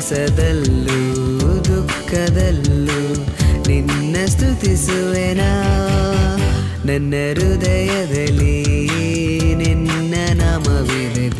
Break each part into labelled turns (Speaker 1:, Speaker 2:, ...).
Speaker 1: ಸಂತಸದಲ್ಲೂ ದುಃಖದಲ್ಲೂ ನಿನ್ನ ಸ್ತುತಿಸುವೆನಾ ನನ್ನ ಹೃದಯದಲ್ಲಿ ನಿನ್ನ ನಾಮವಿದೆ.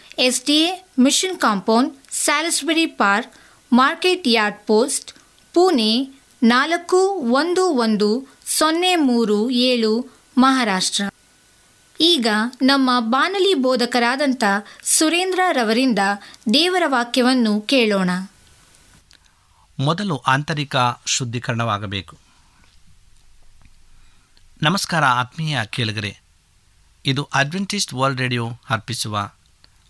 Speaker 2: S D A mission compound, Salisbury park, market yard post, Pune ನಾಲ್ಕು ಒಂದು ಒಂದು ಸೊನ್ನೆ ಮೂರು ಏಳು, ಮಹಾರಾಷ್ಟ್ರ. ಈಗ ನಮ್ಮ ಬಾನಲಿ ಬೋಧಕರಾದಂಥ ಸುರೇಂದ್ರ ರವರಿಂದ ದೇವರ ವಾಕ್ಯವನ್ನು ಕೇಳೋಣ.
Speaker 3: ಮೊದಲು ಆಂತರಿಕ ಶುದ್ಧೀಕರಣವಾಗಬೇಕು. ನಮಸ್ಕಾರ ಆತ್ಮೀಯ ಕೇಳುಗರೆ, ಇದು ಅಡ್ವೆಂಟಿಸ್ಟ್ ವರ್ಲ್ಡ್ ರೇಡಿಯೋ ಅರ್ಪಿಸುವ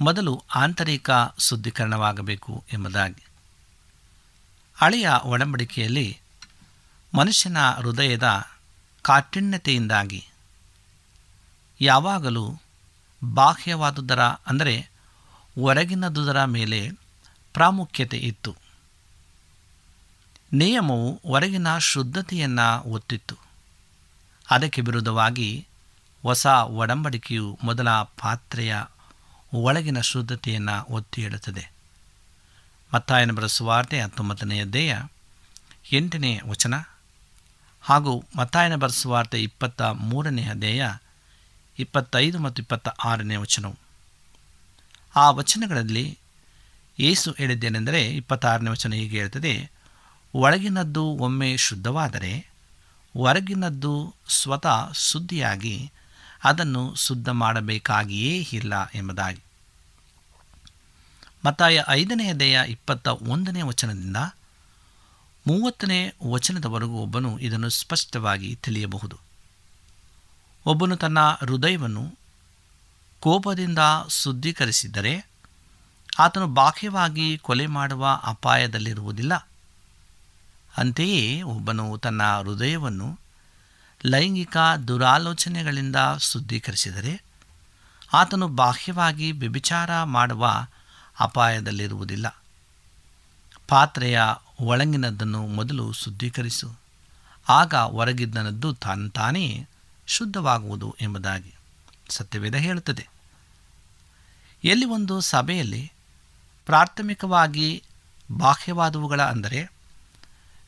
Speaker 3: ಮೊದಲು ಆಂತರಿಕ ಶುದ್ಧೀಕರಣವಾಗಬೇಕು ಎಂಬುದಾಗಿ. ಹಳೆಯ ಒಡಂಬಡಿಕೆಯಲ್ಲಿ ಮನುಷ್ಯನ ಹೃದಯದ ಕಾಠಿಣ್ಯತೆಯಿಂದಾಗಿ ಯಾವಾಗಲೂ ಬಾಹ್ಯವಾದುದರ ಅಂದರೆ ಹೊರಗಿನದುದರ ಮೇಲೆ ಪ್ರಾಮುಖ್ಯತೆ ಇತ್ತು. ನಿಯಮವು ಹೊರಗಿನ ಶುದ್ಧತೆಯನ್ನು ಒತ್ತಿತ್ತು. ಅದಕ್ಕೆ ವಿರುದ್ಧವಾಗಿ ಹೊಸ ಒಡಂಬಡಿಕೆಯು ಮೊದಲ ಪಾತ್ರೆಯ ಒಳಗಿನ ಶುದ್ಧತೆಯನ್ನು ಒತ್ತಿ ಹೇಳುತ್ತದೆ. ಮತ್ತಾಯನ ಬರೆಸುವಾರ್ತೆ ಹತ್ತೊಂಬತ್ತನೆಯ ದೇಯ ಎಂಟನೇ ವಚನ ಹಾಗೂ ಮತ್ತಾಯನ ಬರೆಸುವಾರ್ತೆ ಇಪ್ಪತ್ತ ಮೂರನೆಯ ದೇಯ ಇಪ್ಪತ್ತೈದು ಮತ್ತು ಇಪ್ಪತ್ತ ಆರನೇ ವಚನವು. ಆ ವಚನಗಳಲ್ಲಿ ಏಸು ಹೇಳಿದ್ದೇನೆಂದರೆ ಇಪ್ಪತ್ತಾರನೇ ವಚನ ಹೀಗೆ ಹೇಳ್ತದೆ, ಒಳಗಿನದ್ದು ಒಮ್ಮೆ ಶುದ್ಧವಾದರೆ, ಹೊರಗಿನದ್ದು ಸ್ವತಃ ಶುದ್ಧಿಯಾಗಿ ಅದನ್ನು ಶುದ್ಧ ಮಾಡಬೇಕಾಗಿಯೇ ಇಲ್ಲ ಎಂಬುದಾಗಿ. ಮತ್ತಾಯ ಐದನೆಯ ದೇಹ ಇಪ್ಪತ್ತ ಒಂದನೇ ವಚನದಿಂದ ಮೂವತ್ತನೇ ವಚನದವರೆಗೂ ಒಬ್ಬನು ಇದನ್ನು ಸ್ಪಷ್ಟವಾಗಿ ತಿಳಿಯಬಹುದು. ಒಬ್ಬನು ತನ್ನ ಹೃದಯವನ್ನು ಕೋಪದಿಂದ ಶುದ್ಧೀಕರಿಸಿದ್ದರೆ ಆತನು ಬಾಹ್ಯವಾಗಿ ಕೊಲೆ ಮಾಡುವ ಅಪಾಯದಲ್ಲಿರುವುದಿಲ್ಲ. ಅಂತೆಯೇ ಒಬ್ಬನು ತನ್ನ ಹೃದಯವನ್ನು ಲೈಂಗಿಕ ದುರಾಲೋಚನೆಗಳಿಂದ ಶುದ್ಧೀಕರಿಸಿದರೆ ಆತನು ಬಾಹ್ಯವಾಗಿ ವ್ಯಭಿಚಾರ ಮಾಡುವ ಅಪಾಯದಲ್ಲಿರುವುದಿಲ್ಲ. ಪಾತ್ರೆಯ ಒಳಗಿನದ್ದನ್ನು ಮೊದಲು ಶುದ್ಧೀಕರಿಸು. ಆಗ ಹೊರಗಿದ್ದನದ್ದು ತಾನೇ ಶುದ್ಧವಾಗುವುದು ಎಂಬುದಾಗಿ ಸತ್ಯವೇದ ಹೇಳುತ್ತದೆ. ಎಲ್ಲಿ ಒಂದು ಸಭೆಯಲ್ಲಿ ಪ್ರಾಥಮಿಕವಾಗಿ ಬಾಹ್ಯವಾದವುಗಳ ಅಂದರೆ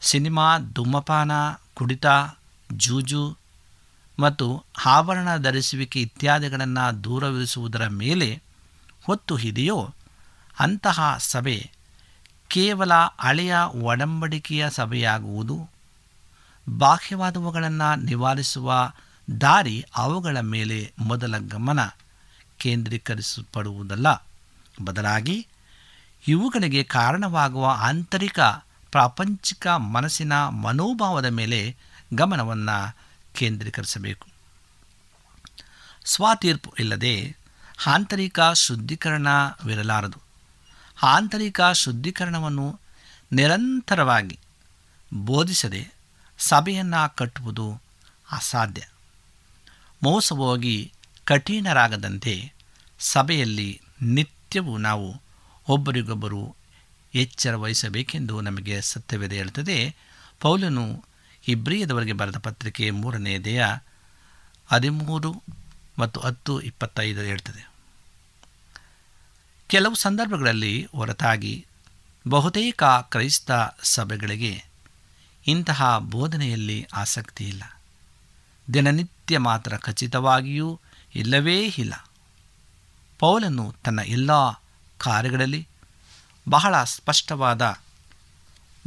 Speaker 3: ಸಿನಿಮಾ, ಧೂಮಪಾನ, ಕುಡಿತ ಜೂಜು ಮತ್ತು ಆಭರಣ ಧರಿಸುವಿಕೆ ಇತ್ಯಾದಿಗಳನ್ನು ದೂರವಿರಿಸುವುದರ ಮೇಲೆ ಹೊತ್ತು ಇದೆಯೋ ಅಂತಹ ಸಭೆ ಕೇವಲ ಹಳೆಯ ಒಡಂಬಡಿಕೆಯ ಸಭೆಯಾಗುವುದು. ಬಾಹ್ಯವಾದವುಗಳನ್ನು ನಿವಾರಿಸುವ ದಾರಿ ಅವುಗಳ ಮೇಲೆ ಮೊದಲ ಗಮನ ಕೇಂದ್ರೀಕರಿಸಲ್ಪಡುವುದಲ್ಲ. ಬದಲಾಗಿ ಇವುಗಳಿಗೆ ಕಾರಣವಾಗುವ ಆಂತರಿಕ ಪ್ರಾಪಂಚಿಕ ಮನಸ್ಸಿನ ಮನೋಭಾವದ ಮೇಲೆ ಗಮನವನ್ನು ಕೇಂದ್ರೀಕರಿಸಬೇಕು. ಸ್ವಾತೀರ್ಪು ಇಲ್ಲದೆ ಆಂತರಿಕ ಶುದ್ಧೀಕರಣವಿರಲಾರದು. ಆಂತರಿಕ ಶುದ್ಧೀಕರಣವನ್ನು ನಿರಂತರವಾಗಿ ಬೋಧಿಸದೆ ಸಭೆಯನ್ನು ಕಟ್ಟುವುದು ಅಸಾಧ್ಯ. ಮೋಸ ಹೋಗಿ ಕಠಿಣರಾಗದಂತೆ ಸಭೆಯಲ್ಲಿ ನಿತ್ಯವೂ ನಾವು ಒಬ್ಬರಿಗೊಬ್ಬರು ಎಚ್ಚರ ವಹಿಸಬೇಕೆಂದು ನಮಗೆ ಸತ್ಯವೇದ ಹೇಳ್ತದೆ ಪೌಲನು ಇಬ್ರಿಯದವರೆಗೆ ಬರೆದ ಪತ್ರಿಕೆ ಮೂರನೇ ದೇಹ ಹದಿಮೂರು ಮತ್ತು ಹತ್ತು ಇಪ್ಪತ್ತೈದು ಹೇಳ್ತದೆ. ಕೆಲವು ಸಂದರ್ಭಗಳಲ್ಲಿ ಹೊರತಾಗಿ ಬಹುತೇಕ ಕ್ರೈಸ್ತ ಸಭೆಗಳಿಗೆ ಇಂತಹ ಬೋಧನೆಯಲ್ಲಿ ಆಸಕ್ತಿ ಇಲ್ಲ. ದಿನನಿತ್ಯ ಮಾತ್ರ ಖಚಿತವಾಗಿಯೂ ಇಲ್ಲವೇ ಇಲ್ಲ. ಪೌಲನು ತನ್ನ ಎಲ್ಲ ಕಾರ್ಯಗಳಲ್ಲಿ ಬಹಳ ಸ್ಪಷ್ಟವಾದ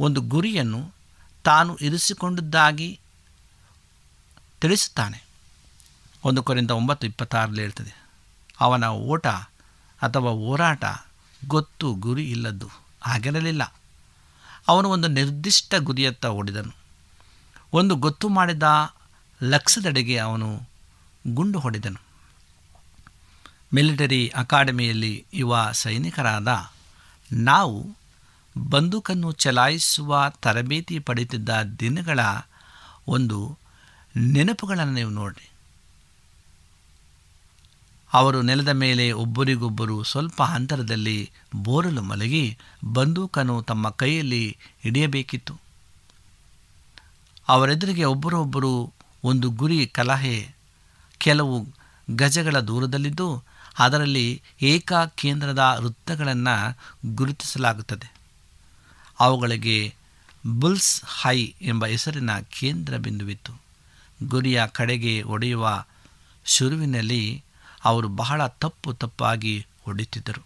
Speaker 3: ಒಂದು ಗುರಿಯನ್ನು ತಾನು ಇರಿಸಿಕೊಂಡಿದ್ದಾಗಿ ತಿಳಿಸುತ್ತಾನೆ. ಒಂದು ಕೊರಿಂದ ಒಂಬತ್ತು ಇಪ್ಪತ್ತಾರಲ್ಲಿ ಹೇಳ್ತದೆ, ಅವನ ಓಟ ಅಥವಾ ಹೋರಾಟ ಗೊತ್ತು ಗುರಿ ಇಲ್ಲದ್ದು ಆಗಿರಲಿಲ್ಲ. ಅವನು ಒಂದು ನಿರ್ದಿಷ್ಟ ಗುರಿಯತ್ತ ಓಡಿದನು. ಒಂದು ಗೊತ್ತು ಮಾಡಿದ ಲಕ್ಷದೆಡೆಗೆ ಅವನು ಗುಂಡು ಹೊಡೆದನು. ಮಿಲಿಟರಿ ಅಕಾಡೆಮಿಯಲ್ಲಿ ಯುವ ಸೈನಿಕರಾದ ನಾವು ಬಂದೂಕನ್ನು ಚಲಾಯಿಸುವ ತರಬೇತಿ ಪಡೆಯುತ್ತಿದ್ದ ದಿನಗಳ ಒಂದು ನೆನಪುಗಳನ್ನು ನೀವು ನೋಡಿ ಅವರು ನೆಲದ ಮೇಲೆ ಒಬ್ಬರಿಗೊಬ್ಬರು ಸ್ವಲ್ಪ ಅಂತರದಲ್ಲಿ ಬೋರಲು ಮಲಗಿ ಬಂದೂಕನ್ನು ತಮ್ಮ ಕೈಯಲ್ಲಿ ಹಿಡಿಯಬೇಕಿತ್ತು. ಅವರೆದುರಿಗೆ ಒಬ್ಬರೊಬ್ಬರು ಒಂದು ಗುರಿ ಕಲಹೆ, ಕೆಲವು ಗಜಗಳ ದೂರದಲ್ಲಿದ್ದು ಅದರಲ್ಲಿ ಏಕ ಕೇಂದ್ರದ ವೃತ್ತಗಳನ್ನು ಗುರುತಿಸಲಾಗುತ್ತದೆ. ಅವುಗಳಿಗೆ ಬುಲ್ಸ್ ಹೈ ಎಂಬ ಹೆಸರಿನ ಕೇಂದ್ರ ಬಿಂದುವಿತ್ತು. ಗುರಿಯ ಕಡೆಗೆ ಒಡೆಯುವ ಶುರುವಿನಲ್ಲಿ ಅವರು ಬಹಳ ತಪ್ಪು ತಪ್ಪಾಗಿ ಹೊಡೆಯುತ್ತಿದ್ದರು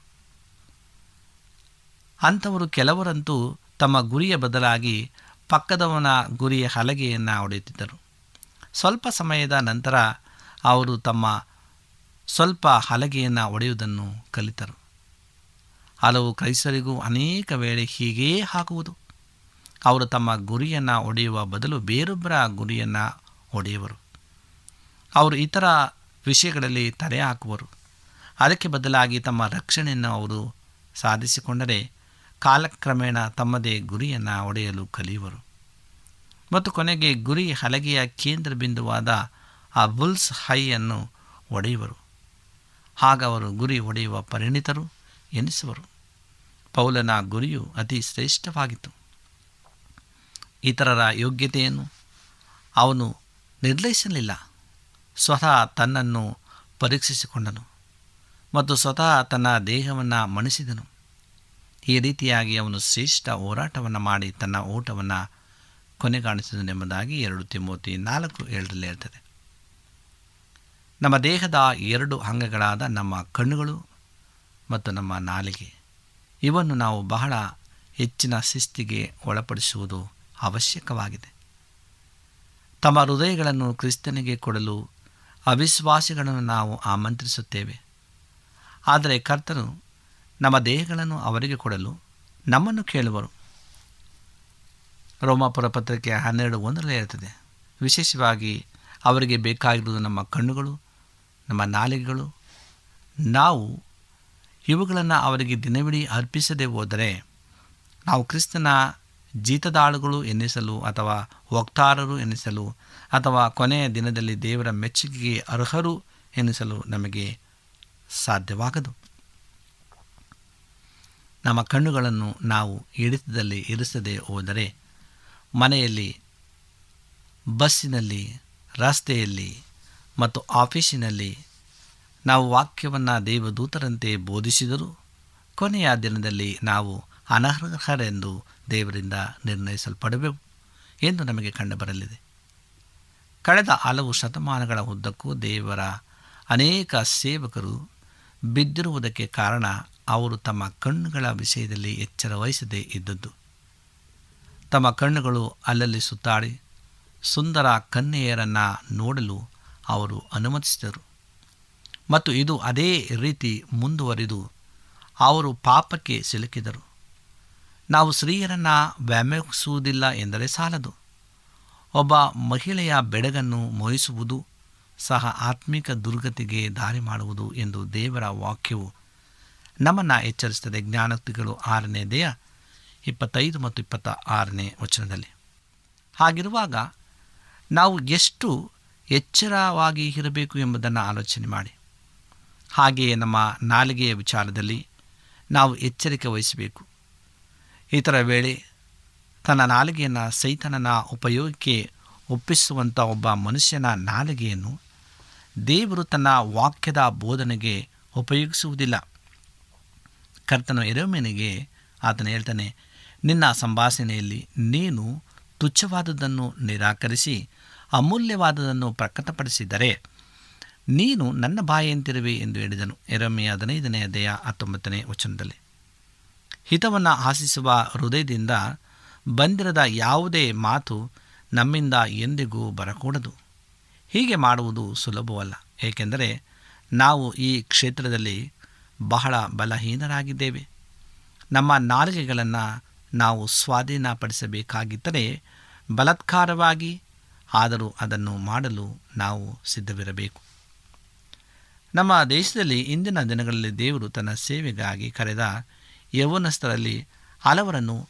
Speaker 3: ಅಂಥವರು ಕೆಲವರಂತೂ ತಮ್ಮ ಗುರಿಯ ಬದಲಾಗಿ ಪಕ್ಕದವನ ಗುರಿಯ ಹಲಗೆಯನ್ನು ಹೊಡೆಯುತ್ತಿದ್ದರು ಸ್ವಲ್ಪ ಸಮಯದ ನಂತರ ಅವರು ತಮ್ಮ ಸ್ವಲ್ಪ ಹಲಗೆಯನ್ನು ಒಡೆಯುವುದನ್ನು ಕಲಿತರು. ಹಲವು ಕ್ರೈಸ್ತರಿಗೂ ಅನೇಕ ವೇಳೆ ಹೀಗೇ ಹಾಕುವುದು ಅವರು ತಮ್ಮ ಗುರಿಯನ್ನು ಒಡೆಯುವ ಬದಲು ಬೇರೊಬ್ಬರ ಗುರಿಯನ್ನು ಒಡೆಯುವರು. ಅವರು ಇತರ ವಿಷಯಗಳಲ್ಲಿ ತಲೆ ಹಾಕುವರು. ಅದಕ್ಕೆ ಬದಲಾಗಿ ತಮ್ಮ ರಕ್ಷಣೆಯನ್ನು ಅವರು ಸಾಧಿಸಿಕೊಂಡರೆ ಕಾಲಕ್ರಮೇಣ ತಮ್ಮದೇ ಗುರಿಯನ್ನು ಒಡೆಯಲು ಕಲಿಯುವರು. ಮತ್ತು ಕೊನೆಗೆ ಗುರಿ ಹಲಗೆಯ ಕೇಂದ್ರ ಬಿಂದುವಾದ ಆ ಬುಲ್ಸ್ ಹೈಯನ್ನು ಒಡೆಯುವರು. ಹಾಗವರು ಗುರಿ ಒಡೆಯುವ ಪರಿಣಿತರು. ಎನಿಸುವರು. ಪೌಲನ ಗುರಿಯು ಅತಿ ಶ್ರೇಷ್ಠವಾಗಿತ್ತು. ಇತರರ ಯೋಗ್ಯತೆಯನ್ನು ಅವನು ನಿರ್ಲಯಿಸಲಿಲ್ಲ. ಸ್ವತಃ ತನ್ನನ್ನು ಪರೀಕ್ಷಿಸಿಕೊಂಡನು ಮತ್ತು ಸ್ವತಃ ತನ್ನ ದೇಹವನ್ನು ಮಣಿಸಿದನು. ಈ ರೀತಿಯಾಗಿ ಅವನು ಶ್ರೇಷ್ಠ ಹೋರಾಟವನ್ನು ಮಾಡಿ ತನ್ನ ಓಟವನ್ನು ಕೊನೆಗಾಣಿಸಿದನೆಂಬುದಾಗಿ ಎರಡು ತಿಮ್ಮೋತಿ ನಾಲ್ಕು ಏಳರಲ್ಲಿ ಇರ್ತದೆ ನಮ್ಮ ದೇಹದ ಎರಡು ಅಂಗಗಳಾದ ನಮ್ಮ ಕಣ್ಣುಗಳು ಮತ್ತು ನಮ್ಮ ನಾಲಿಗೆ. ಇವನ್ನು ನಾವು ಬಹಳ ಹೆಚ್ಚಿನ ಶಿಸ್ತಿಗೆ ಒಳಪಡಿಸುವುದು ಅವಶ್ಯಕವಾಗಿದೆ. ತಮ್ಮ ಹೃದಯಗಳನ್ನು ಕ್ರಿಸ್ತನಿಗೆ ಕೊಡಲು ಅವಿಶ್ವಾಸಿಗಳನ್ನು ನಾವು ಆಮಂತ್ರಿಸುತ್ತೇವೆ. ಆದರೆ ಕರ್ತನು ನಮ್ಮ ದೇಹಗಳನ್ನು ಅವರಿಗೆ ಕೊಡಲು ನಮ್ಮನ್ನು ಕೇಳುವರು. ರೋಮಾಪುರ ಪತ್ರಿಕೆ ಹನ್ನೆರಡು ಒಂದರಲ್ಲೇ ಇರ್ತದೆ ವಿಶೇಷವಾಗಿ ಅವರಿಗೆ ಬೇಕಾಗಿರುವುದು ನಮ್ಮ ಕಣ್ಣುಗಳು, ನಮ್ಮ ನಾಲಿಗೆಗಳು. ನಾವು ಇವುಗಳನ್ನು ಅವರಿಗೆ ದಿನವಿಡೀ ಅರ್ಪಿಸದೆ ಹೋದರೆ ನಾವು ಕ್ರಿಸ್ತನ ಜೀತದಾಳುಗಳು ಎನ್ನಿಸಲು ಅಥವಾ ವಕ್ತಾರರು ಎನ್ನಿಸಲು ಅಥವಾ ಕೊನೆಯ ದಿನದಲ್ಲಿ ದೇವರ ಮೆಚ್ಚುಗೆಗೆ ಅರ್ಹರು ಎನ್ನಿಸಲು ನಮಗೆ ಸಾಧ್ಯವಾಗದು. ನಮ್ಮ ಕಣ್ಣುಗಳನ್ನು ನಾವು ಹಿಡಿತದಲ್ಲಿ ಇರಿಸದೆ ಹೋದರೆ ಮನೆಯಲ್ಲಿ, ಬಸ್ಸಿನಲ್ಲಿ, ರಸ್ತೆಯಲ್ಲಿ ಮತ್ತು ಆಫೀಸಿನಲ್ಲಿ ನಾವು ವಾಕ್ಯವನ್ನು ದೇವದೂತರಂತೆ ಬೋಧಿಸಿದರು ಕೊನೆಯ ದಿನದಲ್ಲಿ ನಾವು ಅನರ್ಹರೆಂದು ದೇವರಿಂದ ನಿರ್ಣಯಿಸಲ್ಪಡಬೇಕು ಎಂದು ನಮಗೆ ಕಂಡುಬರಲಿದೆ. ಕಳೆದ ಹಲವು ಶತಮಾನಗಳ ಉದ್ದಕ್ಕೂ ದೇವರ ಅನೇಕ ಸೇವಕರು ಬಿದ್ದಿರುವುದಕ್ಕೆ ಕಾರಣ ಅವರು ತಮ್ಮ ಕಣ್ಣುಗಳ ವಿಷಯದಲ್ಲಿ ಎಚ್ಚರ ವಹಿಸದೇ ಇದ್ದದ್ದು. ತಮ್ಮ ಕಣ್ಣುಗಳು ಅಲ್ಲಲ್ಲಿ ಸುತ್ತಾಡಿ ಸುಂದರ ಕನ್ನೆಯರನ್ನು ನೋಡಲು ಅವರು ಅನುಮತಿಸಿದರು. ಮತ್ತು ಇದು ಅದೇ ರೀತಿ ಮುಂದುವರಿದು ಅವರು ಪಾಪಕ್ಕೆ ಸಿಲುಕಿದರು. ನಾವು ಸ್ತ್ರೀಯರನ್ನು ವ್ಯಾಮೋಹಿಸುವುದಿಲ್ಲ ಎಂದರೆ ಸಾಲದು. ಒಬ್ಬ ಮಹಿಳೆಯ ಬೆಡಗನ್ನು ಮೋಹಿಸುವುದು ಸಹ ಆತ್ಮಿಕ ದುರ್ಗತಿಗೆ ದಾರಿ ಮಾಡುವುದು ಎಂದು ದೇವರ ವಾಕ್ಯವು ನಮ್ಮನ್ನು ಎಚ್ಚರಿಸುತ್ತದೆ. ಜ್ಞಾನೋಕ್ತಿಗಳು ಆರನೇ ದೇಹ ಇಪ್ಪತ್ತೈದು ಮತ್ತು ಇಪ್ಪತ್ತ ಆರನೇ ವಚನದಲ್ಲಿ. ಹಾಗಿರುವಾಗ ನಾವು ಎಷ್ಟು ಎಚ್ಚರವಾಗಿ ಇರಬೇಕು ಎಂಬುದನ್ನು ಆಲೋಚನೆ ಮಾಡಿ. ಹಾಗೆಯೇ ನಮ್ಮ ನಾಲಿಗೆಯ ವಿಚಾರದಲ್ಲಿ ನಾವು ಎಚ್ಚರಿಕೆ ವಹಿಸಬೇಕು. ಇತರ ವೇಳೆ ತನ್ನ ನಾಲಿಗೆಯನ್ನು ಸೈತನನ ಉಪಯೋಗಕ್ಕೆ ಒಪ್ಪಿಸುವಂಥ ಒಬ್ಬ ಮನುಷ್ಯನ ನಾಲಿಗೆಯನ್ನು ದೇವರು ತನ್ನ ವಾಕ್ಯದ ಬೋಧನೆಗೆ ಉಪಯೋಗಿಸುವುದಿಲ್ಲ. ಕರ್ತನು ಎರೆಮೆನಿಗೆ ಆತನು ಹೇಳ್ತಾನೆ, ನಿನ್ನ ಸಂಭಾಷಣೆಯಲ್ಲಿ ನೀನು ತುಚ್ಛವಾದದನ್ನು ನಿರಾಕರಿಸಿ ಅಮೂಲ್ಯವಾದದನ್ನು ಪ್ರಕಟಪಡಿಸಿದರೆ ನೀನು ನನ್ನ ಬಾಯಿಯಂತಿರುವೆ ಎಂದು ಹೇಳಿದನು. ಎರಮೆಯ ಹದಿನೈದನೇ ಅಧ್ಯಾಯ ಹತ್ತೊಂಬತ್ತನೇ ವಚನದಲ್ಲಿ. ಹಿತವನ್ನು ಆಶಿಸುವ ಹೃದಯದಿಂದ ಬಂದಿರದ ಯಾವುದೇ ಮಾತು ನಮ್ಮಿಂದ ಎಂದಿಗೂ ಬರಕೂಡದು. ಹೀಗೆ ಮಾಡುವುದು ಸುಲಭವಲ್ಲ. ಏಕೆಂದರೆ ನಾವು ಈ ಕ್ಷೇತ್ರದಲ್ಲಿ ಬಹಳ ಬಲಹೀನರಾಗಿದ್ದೇವೆ. ನಮ್ಮ ನಾಲಿಗೆಗಳನ್ನು ನಾವು ಸ್ವಾಧೀನಪಡಿಸಬೇಕಾಗಿದ್ದರೆ ಬಲತ್ಕಾರವಾಗಿ ಆದರೂ ಅದನ್ನು ಮಾಡಲು ನಾವು ಸಿದ್ಧವಿರಬೇಕು. ನಮ್ಮ ದೇಶದಲ್ಲಿ ಇಂದಿನ ದಿನಗಳಲ್ಲಿ ದೇವರು ತನ್ನ ಸೇವೆಗಾಗಿ ಕರೆದ ಯವನಸ್ಥರಲ್ಲಿ ಹಲವರನ್ನು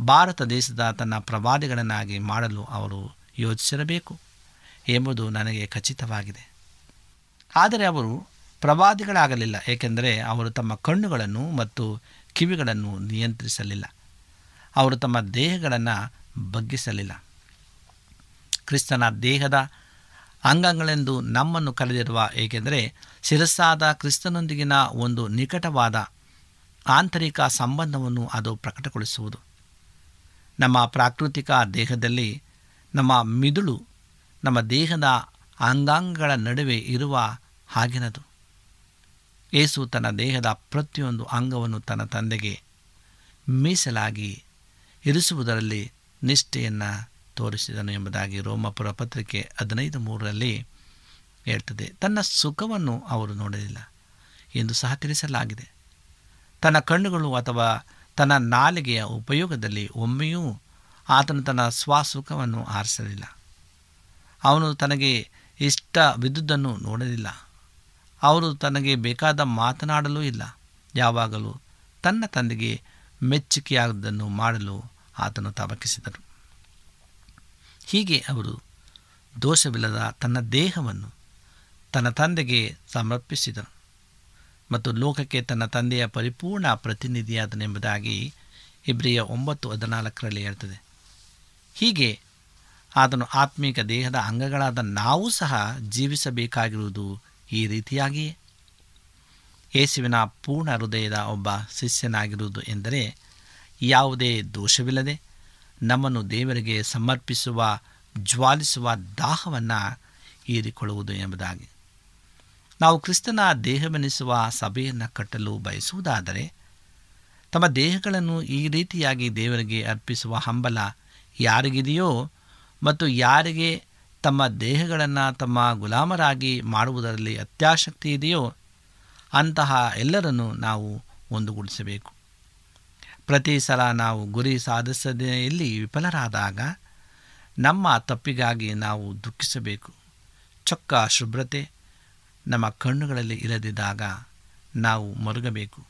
Speaker 3: ಭಾರತ ದೇಶದ ತನ್ನ ಪ್ರವಾದಿಗಳನ್ನಾಗಿ ಮಾಡಲು ಅವರು ಯೋಚಿಸಿರಬೇಕು ಎಂಬುದು ನನಗೆ ಖಚಿತವಾಗಿದೆ. ಆದರೆ ಅವರು ಪ್ರವಾದಿಗಳಾಗಲಿಲ್ಲ, ಏಕೆಂದರೆ ಅವರು ತಮ್ಮ ಕಣ್ಣುಗಳನ್ನು ಮತ್ತು ಕಿವಿಗಳನ್ನು ನಿಯಂತ್ರಿಸಲಿಲ್ಲ. ಅವರು ತಮ್ಮ ದೇಹಗಳನ್ನು ಬಗ್ಗಿಸಲಿಲ್ಲ. ಕ್ರಿಸ್ತನ ದೇಹದ ಅಂಗಗಳೆಂದು ನಮ್ಮನ್ನು ಕರೆದಿರುವ ಏಕೆಂದರೆ ಶಿರಸ್ಸಾದ ಕ್ರಿಸ್ತನೊಂದಿಗಿನ ಒಂದು ನಿಕಟವಾದ ಆಂತರಿಕ ಸಂಬಂಧವನ್ನು ಅದು ಪ್ರಕಟಗೊಳಿಸುವುದು. ನಮ್ಮ ಪ್ರಾಕೃತಿಕ ದೇಹದಲ್ಲಿ ನಮ್ಮ ಮಿದುಳು, ನಮ್ಮ ದೇಹದ ಅಂಗಾಂಗಗಳ ನಡುವೆ ಇರುವ ಹಾಗೆನದು. ಏಸು ತನ್ನ ದೇಹದ ಪ್ರತಿಯೊಂದು ಅಂಗವನ್ನು ತನ್ನ ತಂದೆಗೆ ಮೀಸಲಾಗಿ ಇರಿಸುವುದರಲ್ಲಿ ನಿಷ್ಠೆಯನ್ನು ತೋರಿಸಿದನು ಎಂಬುದಾಗಿ ರೋಮಪುರ ಪತ್ರಿಕೆ ಹದಿನೈದು ಮೂರರಲ್ಲಿ ಹೇಳ್ತದೆ, ತನ್ನ ಸುಖವನ್ನು ಅವರು ನೋಡಲಿಲ್ಲ. ಎಂದು ಸಹ ತಿಳಿಸಲಾಗಿದೆ. ತನ್ನ ಕಣ್ಣುಗಳು ಅಥವಾ ತನ್ನ ನಾಲಿಗೆಯ ಉಪಯೋಗದಲ್ಲಿ ಒಮ್ಮೆಯೂ ಆತನು ತನ್ನ ಸ್ವಸುಖವನ್ನು ಆರಿಸಲಿಲ್ಲ. ಅವನು ತನಗೆ ಇಷ್ಟ ಇಷ್ಟವಿದ್ದುದನ್ನು ನೋಡಲಿಲ್ಲ. ಅವರು ತನಗೆ ಬೇಕಾದ ಮಾತನಾಡಲೂ ಇಲ್ಲ. ಯಾವಾಗಲೂ ತನ್ನ ತಂದೆಗೆ ಮೆಚ್ಚುಗೆಯಾದದನ್ನು ಮಾಡಲು ಆತನು ತವಕಿಸಿದರು ಹೀಗೆ ಅವರು ದೋಷವಿಲ್ಲದ ತನ್ನ ದೇಹವನ್ನು ತನ್ನ ತಂದೆಗೆ ಸಮರ್ಪಿಸಿದನು ಮತ್ತು ಲೋಕಕ್ಕೆ ತನ್ನ ತಂದೆಯ ಪರಿಪೂರ್ಣ ಪ್ರತಿನಿಧಿಯಾದನೆಂಬುದಾಗಿ ಇಬ್ರಿಯ ಒಂಬತ್ತು ಹದಿನಾಲ್ಕರಲ್ಲಿ ಹೇಳ್ತದೆ. ಹೀಗೆ ಆತನು ಆತ್ಮೀಕ ದೇಹದ ಅಂಗಗಳಾದ ನಾವು ಸಹ ಜೀವಿಸಬೇಕಾಗಿರುವುದು ಈ ರೀತಿಯಾಗಿಯೇ. ಯೇಸುವಿನ ಪೂರ್ಣ ಹೃದಯದ ಒಬ್ಬ ಶಿಷ್ಯನಾಗಿರುವುದು ಎಂದರೆ ಯಾವುದೇ ದೋಷವಿಲ್ಲದೆ ನಮ್ಮನ್ನು ದೇವರಿಗೆ ಸಮರ್ಪಿಸುವ, ಜ್ವಾಲಿಸುವ ದಾಹವನ್ನು ಹೀರಿಕೊಳ್ಳುವುದು ಎಂಬುದಾಗಿ. ನಾವು ಕ್ರಿಸ್ತನ ದೇಹವೆನಿಸುವ ಸಭೆಯನ್ನು ಕಟ್ಟಲು ಬಯಸುವುದಾದರೆ, ತಮ್ಮ ದೇಹಗಳನ್ನು ಈ ರೀತಿಯಾಗಿ ದೇವರಿಗೆ ಅರ್ಪಿಸುವ ಹಂಬಲ ಯಾರಿಗಿದೆಯೋ ಮತ್ತು ಯಾರಿಗೆ ತಮ್ಮ ದೇಹಗಳನ್ನು ತಮ್ಮ ಗುಲಾಮರಾಗಿ ಮಾಡುವುದರಲ್ಲಿ ಅತ್ಯಾಸಕ್ತಿ ಇದೆಯೋ ಅಂತಹ ಎಲ್ಲರನ್ನು ನಾವು ಒಂದುಗೂಡಿಸಬೇಕು. ಪ್ರತಿ ಸಲ ನಾವು ಗುರಿ ಸಾಧಿಸದೆಯಲ್ಲಿ ವಿಫಲರಾದಾಗ ನಮ್ಮ ತಪ್ಪಿಗಾಗಿ ನಾವು ದುಃಖಿಸಬೇಕು. ಚೊಕ್ಕ ಶುಭ್ರತೆ ನಮ್ಮ ಕಣ್ಣುಗಳಲ್ಲಿ ಇರದಿದ್ದಾಗ ನಾವು ಮರುಗಬೇಕು.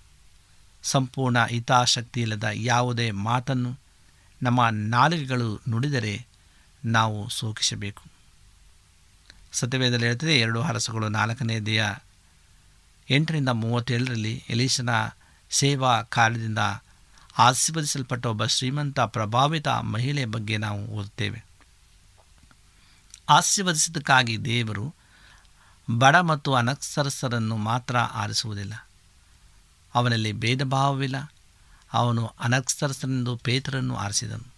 Speaker 3: ಸಂಪೂರ್ಣ ಹಿತಾಸಕ್ತಿ ಇಲ್ಲದ ಯಾವುದೇ ಮಾತನ್ನು ನಮ್ಮ ನಾಲಿಗೆಗಳು ನುಡಿದರೆ ನಾವು ಸೋಕಿಸಬೇಕು. ಸತ್ಯವೇದಲ್ಲಿ ಹೇಳ್ತದೆ, ಎರಡು ಹರಸುಗಳು ನಾಲ್ಕನೇ ದೇಹ ಎಂಟರಿಂದ ಮೂವತ್ತೇಳರಲ್ಲಿ ಎಲೀಸನ ಸೇವಾ ಕಾರ್ಯದಿಂದ ಆಶೀರ್ವದಿಸಲ್ಪಟ್ಟ ಒಬ್ಬ ಶ್ರೀಮಂತ ಪ್ರಭಾವಿತ ಮಹಿಳೆಯ ಬಗ್ಗೆ ನಾವು ಓದ್ತೇವೆ ಆಶೀರ್ವದಿಸಿದ್ದಕ್ಕಾಗಿ ದೇವರು ಬಡ ಮತ್ತು ಅನಕ್ಷರಸ್ಥರನ್ನು ಮಾತ್ರ ಆರಿಸುವುದಿಲ್ಲ. ಅವನಲ್ಲಿ ಭೇದ ಭಾವವಿಲ್ಲ ಅವನು ಅನಕ್ಷರಸ್ಥರೆಂದು ಪೇತರನ್ನು ಆರಿಸಿದನು.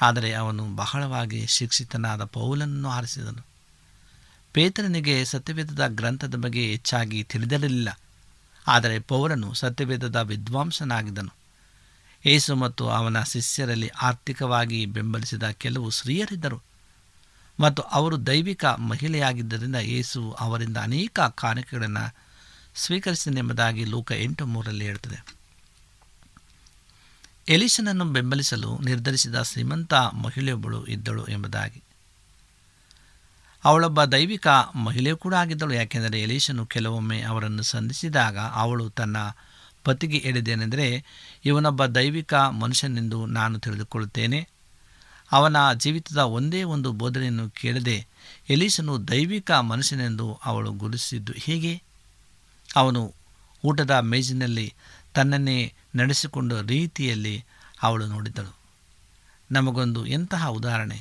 Speaker 3: ಆದರೆ ಅವನು ಬಹಳವಾಗಿ ಶಿಕ್ಷಿತನಾದ ಪೌಲನನ್ನು ಆರಿಸಿದನು. ಪೇತರನಿಗೆ ಸತ್ಯವೇದದ ಗ್ರಂಥದ ಬಗ್ಗೆ ಹೆಚ್ಚಾಗಿ ತಿಳಿದಿರಲಿಲ್ಲ. ಆದರೆ ಪೌಲನು ಸತ್ಯವೇದದ ವಿದ್ವಾಂಸನಾಗಿದ್ದನು. ಏಸು ಮತ್ತು ಅವನ ಶಿಷ್ಯರಲ್ಲಿ ಆರ್ಥಿಕವಾಗಿ ಬೆಂಬಲಿಸಿದ ಕೆಲವು ಸ್ತ್ರೀಯರಿದ್ದರು. ಮತ್ತು ಅವರು ದೈವಿಕ ಮಹಿಳೆಯಾಗಿದ್ದರಿಂದ ಯೇಸು ಅವರಿಂದ ಅನೇಕ ಕಾಣಿಕೆಗಳನ್ನು ಸ್ವೀಕರಿಸಿದೆಂಬುದಾಗಿ ಲೋಕ ಎಂಟು ಮೂರರಲ್ಲಿ ಹೇಳ್ತದೆ ಎಲಿಶನನ್ನು ಬೆಂಬಲಿಸಲು ನಿರ್ಧರಿಸಿದ ಶ್ರೀಮಂತ ಮಹಿಳೆಯೊಬ್ಬಳು ಇದ್ದಳು ಎಂಬುದಾಗಿ. ಅವಳೊಬ್ಬ ದೈವಿಕ ಮಹಿಳೆಯೂ ಕೂಡ ಆಗಿದ್ದಳು, ಯಾಕೆಂದರೆ ಎಲೀಶನು ಕೆಲವೊಮ್ಮೆ ಅವರನ್ನು ಸಂಧಿಸಿದಾಗ ಅವಳು ತನ್ನ ಪತಿಗೆ ಹೇಳಿದ್ದೇನೆಂದರೆ, ಇವನೊಬ್ಬ ದೈವಿಕ ಮನುಷ್ಯನೆಂದು ನಾನು ತಿಳಿದುಕೊಳ್ಳುತ್ತೇನೆ. ಅವನ ಜೀವಿತದ ಒಂದೇ ಒಂದು ಬೋಧನೆಯನ್ನು ಕೇಳದೆ ಎಲೀಸನು ದೈವಿಕ ಮನುಷ್ಯನೆಂದು ಅವಳು ಗುರುತಿಸಿದ್ದು ಹೀಗೆ? ಅವನು ಊಟದ ಮೇಜಿನಲ್ಲಿ ತನ್ನನ್ನೇ ನಡೆಸಿಕೊಂಡ ರೀತಿಯಲ್ಲಿ ಅವಳು ನೋಡಿದಳು ನಮಗೊಂದು ಎಂತಹ ಉದಾಹರಣೆ.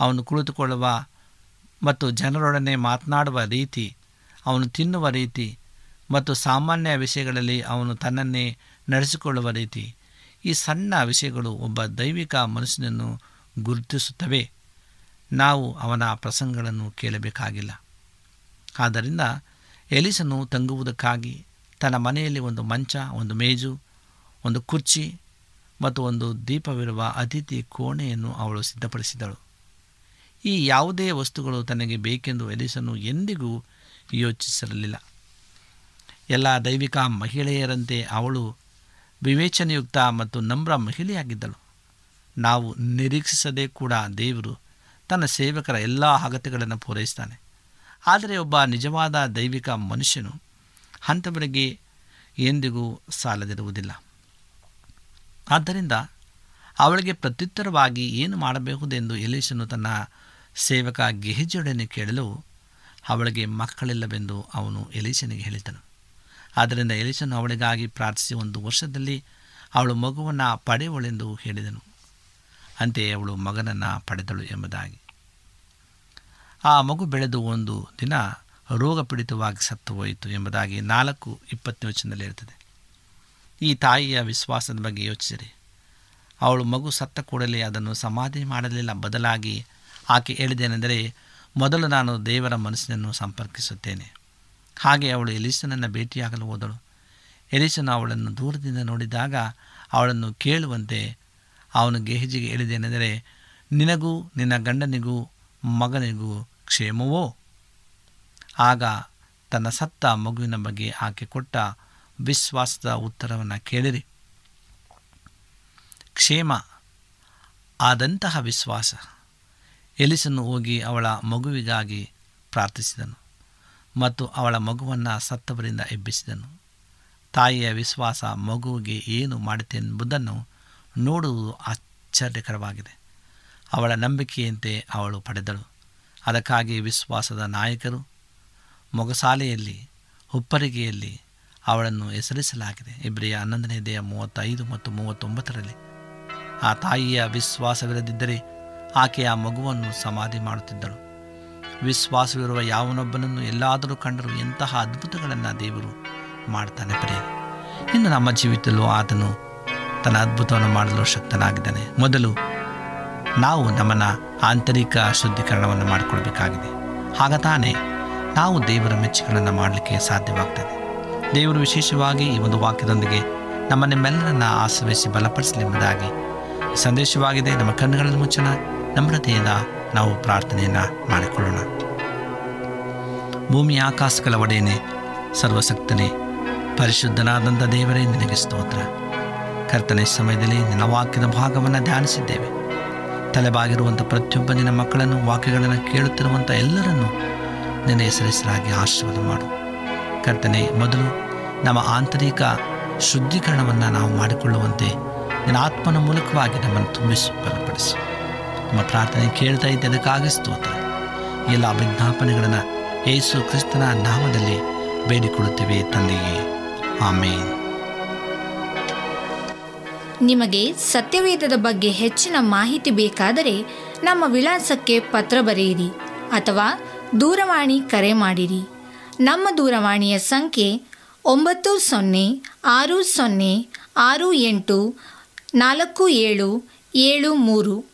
Speaker 3: ಅವನು ಕುಳಿತುಕೊಳ್ಳುವ ಮತ್ತು ಜನರೊಡನೆ ಮಾತನಾಡುವ ರೀತಿ, ಅವನು ತಿನ್ನುವ ರೀತಿ ಮತ್ತು ಸಾಮಾನ್ಯ ವಿಷಯಗಳಲ್ಲಿ ಅವನು ತನ್ನನ್ನೇ ನಡೆಸಿಕೊಳ್ಳುವ ರೀತಿ. ಈ ಸಣ್ಣ ವಿಷಯಗಳು ಒಬ್ಬ ದೈವಿಕ ಮನುಷ್ಯನನ್ನು ಗುರುತಿಸುತ್ತವೆ. ನಾವು ಅವನ ಪ್ರಸಂಗಗಳನ್ನು ಕೇಳಬೇಕಾಗಿಲ್ಲ. ಆದ್ದರಿಂದ ಎಲಿಸನು ತಂಗುವುದಕ್ಕಾಗಿ ತನ್ನ ಮನೆಯಲ್ಲಿ ಒಂದು ಮಂಚ, ಒಂದು ಮೇಜು, ಒಂದು ಕುರ್ಚಿ ಮತ್ತು ಒಂದು ದೀಪವಿರುವ ಅತಿಥಿ ಕೋಣೆಯನ್ನು ಅವಳು ಸಿದ್ಧಪಡಿಸಿದಳು. ಈ ಯಾವುದೇ ವಸ್ತುಗಳು ತನಗೆ ಬೇಕೆಂದು ಎಲಿಸನು ಎಂದಿಗೂ ಯೋಚಿಸಿರಲಿಲ್ಲ ಎಲ್ಲ ದೈವಿಕ ಮಹಿಳೆಯರಂತೆ ಅವಳು ವಿವೇಚನೆಯುಕ್ತ ಮತ್ತು ನಮ್ರ ಮಹಿಳೆಯಾಗಿದ್ದಳು. ನಾವು ನಿರೀಕ್ಷಿಸದೆ ಕೂಡ ದೇವರು ತನ್ನ ಸೇವಕರ ಎಲ್ಲ ಅಗತ್ಯಗಳನ್ನು ಪೂರೈಸ್ತಾನೆ ಆದರೆ ಒಬ್ಬ ನಿಜವಾದ ದೈವಿಕ ಮನುಷ್ಯನು ಅಂಥವರಿಗೆ ಎಂದಿಗೂ ಸಾಲದಿರುವುದಿಲ್ಲ. ಆದ್ದರಿಂದ ಅವಳಿಗೆ ಪ್ರತ್ಯುತ್ತರವಾಗಿ ಏನು ಮಾಡಬಹುದೆಂದು ಎಲೀಸನು ತನ್ನ ಸೇವಕ ಗೆಹಜಿಯೊಡನೆ ಕೇಳಲು ಅವಳಿಗೆ ಮಕ್ಕಳಿಲ್ಲವೆಂದು ಅವನು ಎಲೀಸನಿಗೆ ಹೇಳಿದನು. ಆದ್ದರಿಂದ ಎಲಿಶನು ಅವಳಿಗಾಗಿ ಪ್ರಾರ್ಥಿಸಿ ಒಂದು ವರ್ಷದಲ್ಲಿ ಅವಳು ಮಗುವನ್ನು ಪಡೆಯುವಳೆಂದು ಹೇಳಿದನು. ಅಂತೆಯೇ ಅವಳು ಮಗನನ್ನು ಪಡೆದಳು ಎಂಬುದಾಗಿ. ಆ ಮಗು ಬೆಳೆದು ಒಂದು ದಿನ ರೋಗ ಪೀಡಿತವಾಗಿ ಸತ್ತು ಹೋಯಿತು ಎಂಬುದಾಗಿ ನಾಲ್ಕು ಇಪ್ಪತ್ತನೇ ವಚನದಲ್ಲಿ ಇರ್ತದೆ ಈ ತಾಯಿಯ ವಿಶ್ವಾಸದ ಬಗ್ಗೆ ಯೋಚಿಸಿರಿ. ಅವಳು ಮಗು ಸತ್ತ ಕೂಡಲೇ ಅದನ್ನು ಸಮಾಧಿ ಮಾಡಲಿಲ್ಲ. ಬದಲಾಗಿ ಆಕೆ ಹೇಳಿದೇನೆಂದರೆ ಮೊದಲು ನಾನು ದೇವರ ಮನಸ್ಸಿನನ್ನು ಸಂಪರ್ಕಿಸುತ್ತೇನೆ. ಹಾಗೆ ಅವಳು ಎಲಿಸನನ್ನು ಭೇಟಿಯಾಗಲು ಹೋದಳು. ಎಲಿಸನು ಅವಳನ್ನು ದೂರದಿಂದ ನೋಡಿದಾಗ ಅವಳನ್ನು ಕೇಳುವಂತೆ ಅವನು ಗೆಹಜಿಗೆ ಹೇಳಿದೇನೆಂದರೆ ನಿನಗೂ ನಿನ್ನ ಗಂಡನಿಗೂ ಮಗನಿಗೂ ಕ್ಷೇಮವೋ? ಆಗ ತನ್ನ ಸತ್ತ ಮಗುವಿನ ಬಗ್ಗೆ ಆಕೆ ಕೊಟ್ಟ ವಿಶ್ವಾಸದ ಉತ್ತರವನ್ನು ಕೇಳಿರಿ. ಕ್ಷೇಮ, ಆದಂತಹ ವಿಶ್ವಾಸ. ಎಲಿಸನ್ನು ಹೋಗಿ ಅವಳ ಮಗುವಿಗಾಗಿ ಪ್ರಾರ್ಥಿಸಿದನು. ಮತ್ತು ಅವಳ ಮಗುವನ್ನು ಸತ್ತವರಿಂದ ಎಬ್ಬಿಸಿದನು. ತಾಯಿಯ ವಿಶ್ವಾಸ ಮಗುವಿಗೆ ಏನು ಮಾಡುತ್ತೆಂಬುದನ್ನು ನೋಡುವುದು ಆಶ್ಚರ್ಯಕರವಾಗಿದೆ. ಅವಳ ನಂಬಿಕೆಯಂತೆ ಅವಳು ಪಡೆದಳು. ಅದಕ್ಕಾಗಿ ವಿಶ್ವಾಸದ ನಾಯಕರು, ಮೊಗಸಾಲೆಯಲ್ಲಿ, ಹುಪ್ಪರಿಗೆಯಲ್ಲಿ ಅವಳನ್ನು ಹೆಸರಿಸಲಾಗಿದೆ. ಇಬ್ರಿಯ ಹನ್ನೊಂದನೇ ದೇಹ ಮೂವತ್ತೈದು ಮತ್ತು ಮೂವತ್ತೊಂಬತ್ತರಲ್ಲಿ, ಆ ತಾಯಿಯ ವಿಶ್ವಾಸವಿಲ್ಲದಿದ್ದರೆ ಆಕೆ ಆ ಮಗುವನ್ನು ಸಮಾಧಿ ಮಾಡುತ್ತಿದ್ದಳು. ವಿಶ್ವಾಸವಿರುವ ಯಾವನೊಬ್ಬನನ್ನು ಎಲ್ಲಾದರೂ ಕಂಡರೂ ಎಂತಹ ಅದ್ಭುತಗಳನ್ನು ದೇವರು ಮಾಡ್ತಾನೆ ಪ್ರೇ ಇನ್ನು ನಮ್ಮ ಜೀವಿತದಲ್ಲೂ ಆತನು ತನ್ನ ಅದ್ಭುತವನ್ನು ಮಾಡಲು ಶಕ್ತನಾಗಿದ್ದಾನೆ. ಮೊದಲು ನಾವು ನಮ್ಮನ್ನು ಆಂತರಿಕ ಶುದ್ಧೀಕರಣವನ್ನು ಮಾಡಿಕೊಳ್ಬೇಕಾಗಿದೆ ಆಗ ತಾನೇ ನಾವು ದೇವರ ಮೆಚ್ಚುಗಳನ್ನು ಮಾಡಲಿಕ್ಕೆ ಸಾಧ್ಯವಾಗ್ತದೆ. ದೇವರು ವಿಶೇಷವಾಗಿ ಈ ಒಂದು ವಾಕ್ಯದೊಂದಿಗೆ ನಮ್ಮನ್ನೆಲ್ಲರನ್ನ ಆಶ್ರಯಿಸಿ ಬಲಪಡಿಸಲಿ ಎಂಬುದಾಗಿ ಈ ಸಂದೇಶವಾಗಿದೆ. ನಮ್ಮ ಕಣ್ಣುಗಳನ್ನು ಮುಚ್ಚನ ನಮ್ರತೆಯಿಂದ ನಾವು ಪ್ರಾರ್ಥನೆಯನ್ನು ಮಾಡಿಕೊಳ್ಳೋಣ. ಭೂಮಿ ಆಕಾಶಗಳ ಒಡೆಯನೆ ಸರ್ವಸಕ್ತನೇ ಪರಿಶುದ್ಧನಾದಂಥ ದೇವರೇ, ನಿನಗೆ ಸ್ತೋತ್ರ. ಕರ್ತನೆ, ಸಮಯದಲ್ಲಿ ನಿನ್ನ ವಾಕ್ಯದ ಭಾಗವನ್ನು ಧ್ಯಾನಿಸಿದ್ದೇವೆ. ತಲೆಬಾಗಿರುವಂಥ ಪ್ರತಿಯೊಬ್ಬ ನಿನ್ನ ಮಕ್ಕಳನ್ನು, ವಾಕ್ಯಗಳನ್ನು ಕೇಳುತ್ತಿರುವಂಥ ಎಲ್ಲರನ್ನು ನಿನ್ನ ಹೆಸರೆಸರಾಗಿ ಆಶೀರ್ವಾದ ಮಾಡು. ಕರ್ತನೆ, ಮೊದಲು ನಮ್ಮ ಆಂತರಿಕ ಶುದ್ಧೀಕರಣವನ್ನು ನಾವು ಮಾಡಿಕೊಳ್ಳುವಂತೆ ನಿನ್ನ ಆತ್ಮನ ಮೂಲಕವಾಗಿ ನಮ್ಮನ್ನು ತುಂಬಿಸಿ ಬಲಪಡಿಸಿ. ನಮ್ಮ ಪ್ರಾರ್ಥನೆ ಕೇಳ್ತಾ ಇದ್ದಕ್ಕಾಗಿ ಸ್ತೋತ್ರ. ಎಲ್ಲ ವಿಜ್ಞಾಪನೆಗಳನ್ನು ಯೇಸು ಕ್ರಿಸ್ತನ ನಾಮದಲ್ಲಿ ಬೇಡಿಕೊಳ್ಳುತ್ತೇವೆ ತಂದೆಯೇ. ಆಮೇನ್.
Speaker 2: ನಿಮಗೆ ಸತ್ಯವೇದದ ಬಗ್ಗೆ ಹೆಚ್ಚಿನ ಮಾಹಿತಿ ಬೇಕಾದರೆ ನಮ್ಮ ವಿಳಾಸಕ್ಕೆ ಪತ್ರ ಬರೆಯಿರಿ ಅಥವಾ ದೂರವಾಣಿ ಕರೆ ಮಾಡಿರಿ. ನಮ್ಮ ದೂರವಾಣಿಯ ಸಂಖ್ಯೆ ಒಂಬತ್ತು ಸೊನ್ನೆ ಆರು ಸೊನ್ನೆ ಆರು ಎಂಟು ನಾಲ್ಕು ಏಳು ಏಳು ಮೂರು.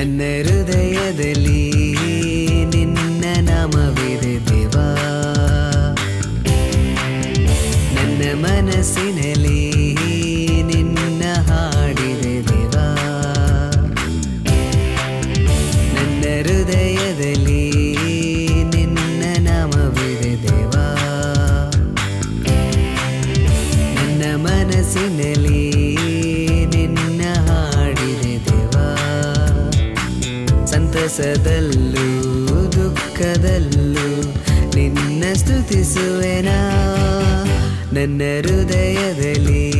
Speaker 1: ನನ್ನ ಹೃದಯದಲ್ಲಿ ನಿನ್ನ ನಾಮವಿದೆ ದೇವಾ. ನನ್ನ ಮನಸ್ಸಿನಲ್ಲಿ ಸಂತಸದಲ್ಲೂ ದುಃಖದಲ್ಲೂ ನಿನ್ನ ಸ್ತುತಿಸುವೆನಾ? ನನ್ನ ಹೃದಯದಲ್ಲಿ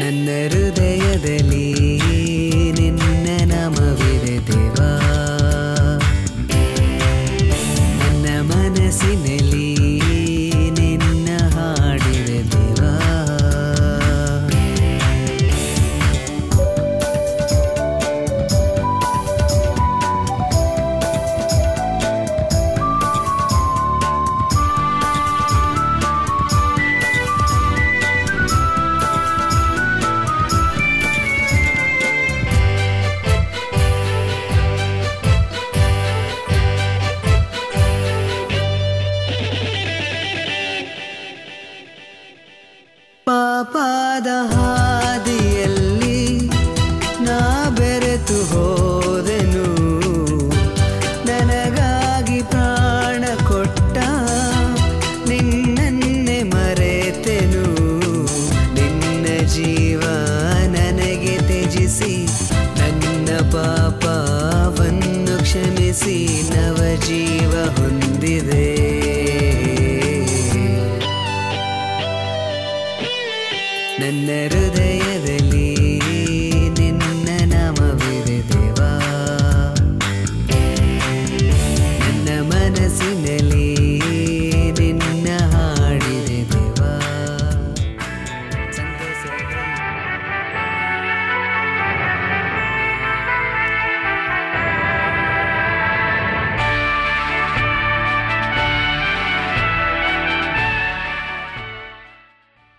Speaker 1: നന്നരുദയതലീ